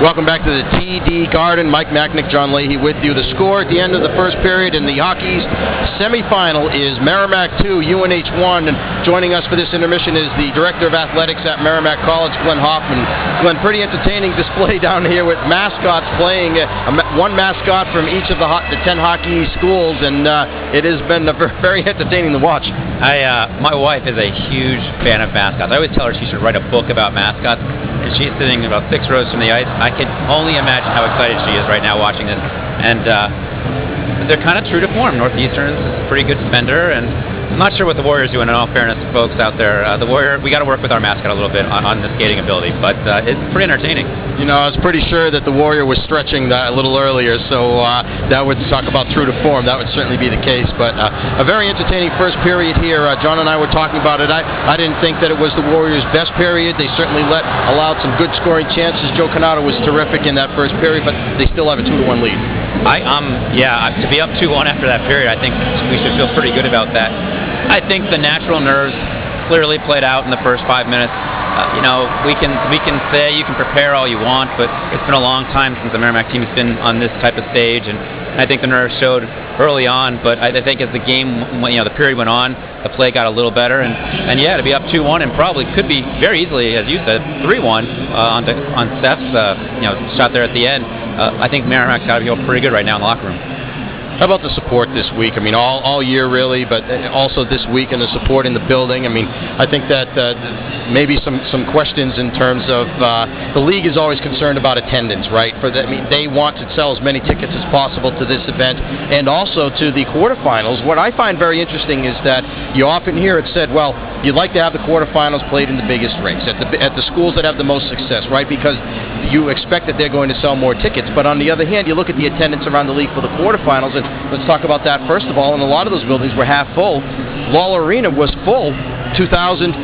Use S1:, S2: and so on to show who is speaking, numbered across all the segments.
S1: Welcome back to the TD Garden. Mike Machnik, John Leahy with you. The score at the end of the first period in the Hockey's semifinal is Merrimack 2, UNH 1. And joining us for this intermission is the Director of Athletics at Merrimack College, Glenn Hofmann. Glenn, pretty entertaining display down here with mascots playing, uh, one mascot from each of the, the 10 hockey schools, and uh, it has been very entertaining to watch.
S2: I, uh, my wife is a huge fan of mascots. I always tell her she should write a book about mascots, and she's sitting about six rows from the ice. I can only imagine how excited she is right now watching this. And uh, they're kind of true to form. Northeastern's a pretty good defender, and I'm not sure what the Warriors do. In all fairness, folks out there, uh, the Warrior, we got to work with our mascot a little bit on, on the skating ability, but uh, it's pretty entertaining.
S1: You know, I was pretty sure that the Warrior was stretching that a little earlier, so uh, that would talk about true to form. That would certainly be the case. But uh, a very entertaining first period here. Uh, John and I were talking about it. I, I didn't think that it was the Warriors' best period. They certainly let allowed some good scoring chances. Joe Cannata was terrific in that first period, but they still have a two to one lead.
S2: I um yeah to be up two one after that period, I think we should feel pretty good about that. I think the natural nerves clearly played out in the first five minutes. Uh, you know, we can we can say you can prepare all you want, but it's been a long time since the Merrimack team has been on this type of stage, and I think the nerves showed early on. But I, I think as the game, you know, the period went on, the play got a little better, and and yeah, to be up two one and probably could be very easily, as you said, three one uh, on on Steph's uh, you know shot there at the end. Uh, I think Merrimack's got to feel pretty good right now in the locker room.
S1: How about the support this week? I mean, all, all year really, but also this week and the support in the building. I mean, I think that uh, maybe some, some questions in terms of uh, the league is always concerned about attendance, right? For the, I mean, they want to sell as many tickets as possible to this event and also to the quarterfinals. What I find very interesting is that you often hear it said, well, you'd like to have the quarterfinals played in the biggest rinks at the at the schools that have the most success, right? Because you expect that they're going to sell more tickets. But on the other hand, you look at the attendance around the league for the quarterfinals, and let's talk about that first of all. And a lot of those buildings were half full. Lawler Arena was full 2,400,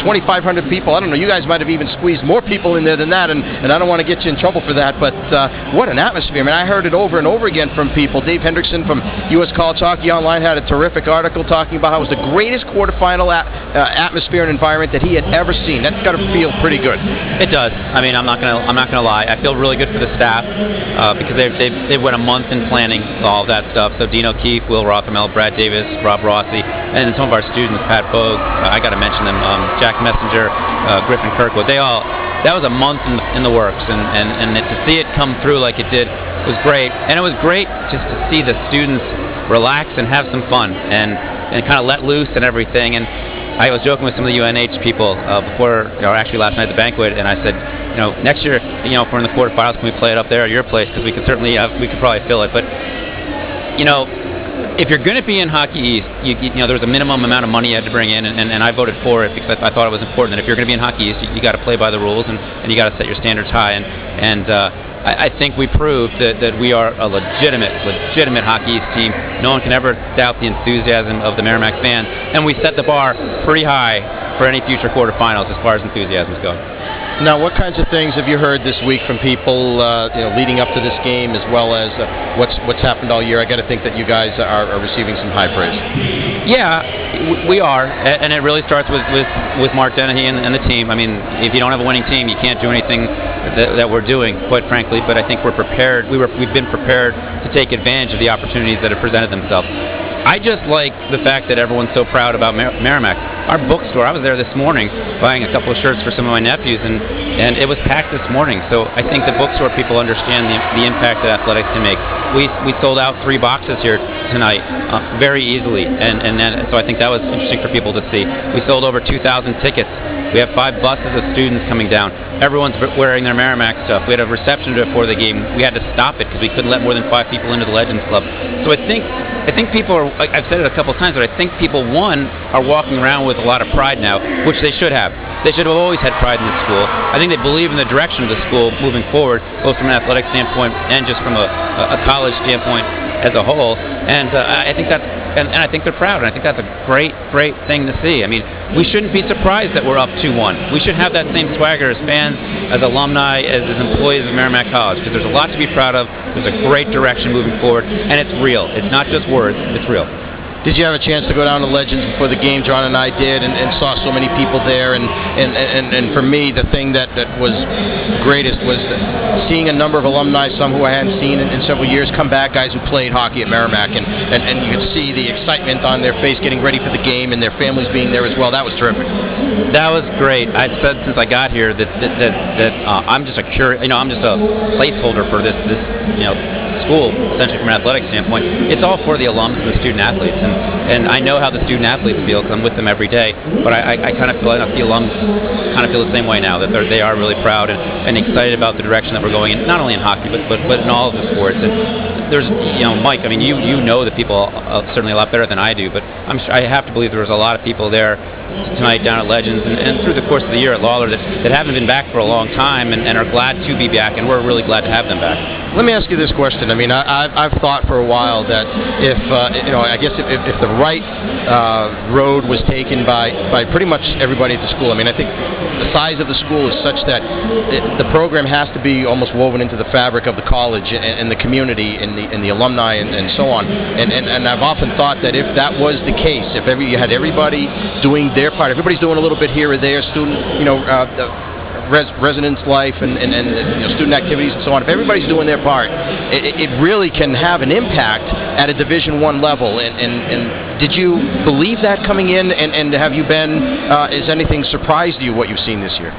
S1: 2,500 people. I don't know. You guys might have even squeezed more people in there than that, and, and I don't want to get you in trouble for that. But uh, what an atmosphere! I mean, I heard it over and over again from people. Dave Hendrickson from U.S. College Hockey Online had a terrific article talking about how it was the greatest quarterfinal at, uh, atmosphere and environment that he had ever seen. That's got to feel pretty good.
S2: It does. I mean, I'm not gonna I'm not gonna lie. I feel really good for the staff uh, because they've, they've they've went a month in planning all that stuff. So Dino O'Keefe, Will Rothermel, Brad Davis, Rob Rossi, and some of our students, Pat Bogue. I got to mention them um, Jack Messenger, uh, Griffin Kirkwood. They all that was a month in the, in the works, and, and and to see it come through like it did was great. And it was great just to see the students relax and have some fun and and kind of let loose and everything. And I was joking with some of the UNH people uh, before, or actually last night at the banquet, and I said, you know, next year, you know, if we're in the quarterfinals, can we play it up there at your place? Because we could certainly, uh, we could probably fill it. But you know, if you're going to be in Hockey East, you, you, know, there's a minimum amount of money you had to bring in, and, and, and I voted for it because I, I, thought it was important that if you're going to be in Hockey East, you, you got to play by the rules and, and you got to set your standards high. And, and uh, I, I, think we proved that, that we are a legitimate, legitimate Hockey East team. No one can ever doubt the enthusiasm of the Merrimack fans, and we set the bar pretty high for any future quarterfinals as far as enthusiasms go.
S1: Now, what kinds of things have you heard this week from people, uh, you know, leading up to this game, as well as uh, what's what's happened all year? I got to think that you guys are, are, receiving some high praise.
S2: Yeah, we are, and it really starts with with, with Mark Dennehy and, and, the team. I mean, if you don't have a winning team, you can't do anything that, that we're doing, quite frankly. But I think we're prepared. We were we've been prepared to take advantage of the opportunities that have presented themselves. I just like the fact that everyone's so proud about Mer- Merrimack. Our bookstore, I was there this morning buying a couple of shirts for some of my nephews, and, and it was packed this morning. So I think the bookstore people understand the, the impact that athletics can make. We, we sold out three boxes here tonight uh, very easily, and, and, and so I think that was interesting for people to see. We sold over 2,000 tickets. We have five buses of students coming down. Everyone's wearing their Merrimack stuff. We had a reception before the game. We had to stop it because we couldn't let more than five people into the Legends Club. So I think I think people are, I've said it a couple times, but I think people, one, are walking around with a lot of pride now, which they should have. They should have always had pride in the school. I think they believe in the direction of the school moving forward, both from an athletic standpoint and just from a, a college standpoint as a whole. And uh, I think that's, and, and, I think they're proud, and I think that's a great, great thing to see. I mean, we shouldn't be surprised that we're up 2-1. We should have that same swagger as fans, as alumni, as, as employees of Merrimack College, because there's a lot to be proud of. There's a great direction moving forward, and it's real. It's not just words, it's real.
S1: Did you have a chance to go down to Legends before the game? John and I did, and, and saw so many people there. And, and, and, and for me, the thing that, that was greatest was seeing a number of alumni, some who I hadn't seen in, in several years, come back, guys who played hockey at Merrimack, and, and, and you could see the excitement on their face getting ready for the game and their families being there as well. That was terrific.
S2: That was great. I've said since I got here that that, that, that uh, I'm just a curious, you know, I'm just a placeholder for this this you know school essentially from an athletic standpoint. It's all for the alums and the student athletes, and and I know how the student athletes feel because I'm with them every day. But I, I, I kind of feel like the alums kind of feel the same way now that they are really proud and, and excited about the direction that we're going in, not only in hockey but but, but in all of the sports. And there's you know Mike, I mean you you know the people uh, certainly a lot better than I do, but I'm sure, I have to believe there was a lot of people there tonight down at Legends and, and through the course of the year at Lawler that, that haven't been back for a long time and, and are glad to be back, and we're really glad to have them back.
S1: Let me ask you this question. I mean, I, I've, I've thought for a while that if, uh, you know, I guess if, if the right uh, road was taken by, by pretty much everybody at the school, I mean, I think the size of the school is such that it, the program has to be almost woven into the fabric of the college and, and the community and the, and the alumni and, and so on. And, and, and I've often thought that if that was the case, if every, you had everybody doing their part, everybody's doing a little bit here or there, student, you know, uh, res- residence life and, and, and you know, student activities and so on, if everybody's doing their part, it, it really can have an impact at a Division One level. And, and, and did you believe that coming in? And, and have you been? Uh, has anything surprised you what you've seen this year?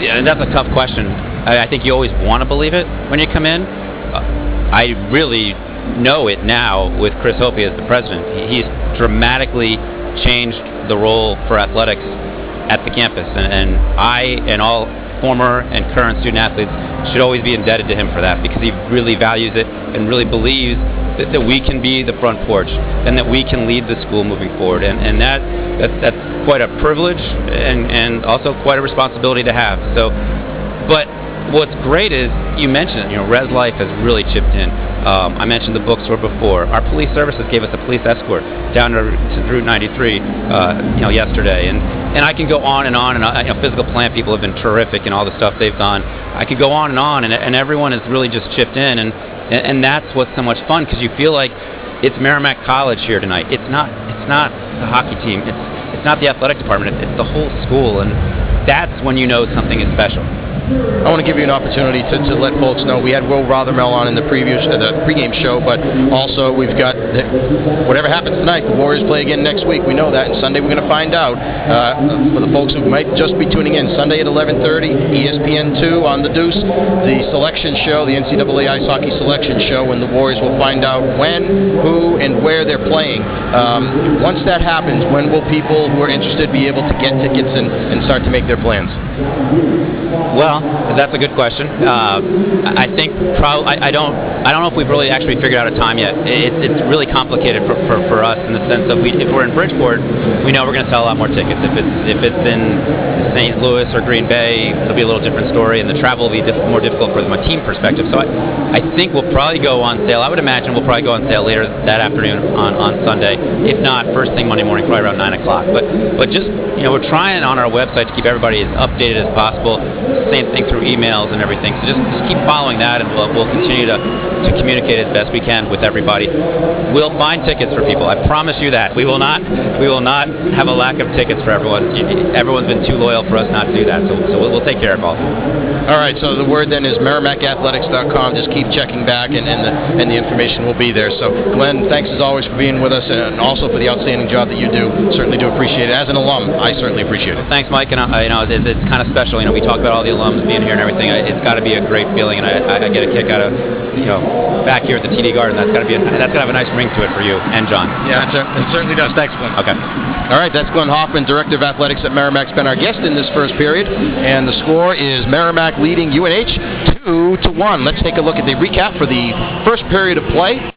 S2: Yeah, that's a tough question. I, think you always want to believe it when you come in. Uh, I really know it now with Chris Hopey as the president. He's dramatically changed the role for athletics at the campus, and, and I and all former and current student athletes should always be indebted to him for that because he really values it and really believes that, that we can be the front porch and that we can lead the school moving forward, and, and that, that that's quite a privilege and, and also quite a responsibility to have. So, but what's great is you mentioned you know res life has really chipped in um, i mentioned the bookstore before our police services gave us a police escort down to, to route 93 uh, you know yesterday and and i can go on and on and on. you know physical plant people have been terrific in all the stuff they've done i could go on and on and, and everyone has really just chipped in and and, and that's what's so much fun because you feel like it's Merrimack College here tonight. It's not. It's not the hockey team. It's it's not the athletic department. It's, it's the whole school, and that's when you know something is special.
S1: I want to give you an opportunity to, to let folks know we had Will Rothermel on in the previous uh, the pregame show, but also we've got the, whatever happens tonight. The Warriors play again next week. We know that, and Sunday we're going to find out. Uh, for the folks who might just be tuning in, Sunday at 11:30, ESPN2 on the Deuce, the selection show, the NCAA ice hockey selection show, and the Warriors will find out when, who, and where they're playing. Um, once that happens, when will people who are interested be able to get tickets and, and start to make their plans?
S2: Well, that's a good question. Uh, I think probably I, I don't I don't know if we've really actually figured out a time yet. It's it's really complicated for, for, for us in the sense of we, if we're in Bridgeport, we know we're going to sell a lot more tickets. If it's if it's in St. Louis or Green Bay, it'll be a little different story, and the travel will be diff- more difficult from a team perspective. So I, I think we'll probably go on sale. I would imagine we'll probably go on sale later that afternoon on, on Sunday, if not first thing Monday morning, probably around nine o'clock. But but just you know we're trying on our website to keep everybody as updated as possible. Same thing through emails and everything. So just, just keep following that, and we'll, we'll continue to, to communicate as best we can with everybody. We'll find tickets for people. I promise you that. We will not we will not have a lack of tickets for everyone. Everyone's been too loyal for us not to do that. So, so we'll, we'll take care of all. of them.
S1: All right, so the word then is merrimackathletics.com. Just keep checking back, and, and, the, and the information will be there. So, Glenn, thanks as always for being with us, and also for the outstanding job that you do. Certainly do appreciate it. As an alum, I certainly appreciate it.
S2: Thanks, Mike. And I, you know, it's, it's kind of special. You know, we talk about all the alums being here and everything. It's got to be a great feeling, and I, I get a kick out of you know back here at the TD Garden. That's got to be a, that's got to have a nice ring to it for you and John.
S1: Yeah, it cer- it certainly does. Thanks, Glenn.
S2: Okay.
S1: All right, that's Glenn Hofmann, Director of Athletics at Merrimack's been our guest in this first period, and the score is Merrimack leading UNH two to one. Let's take a look at the recap for the first period of play.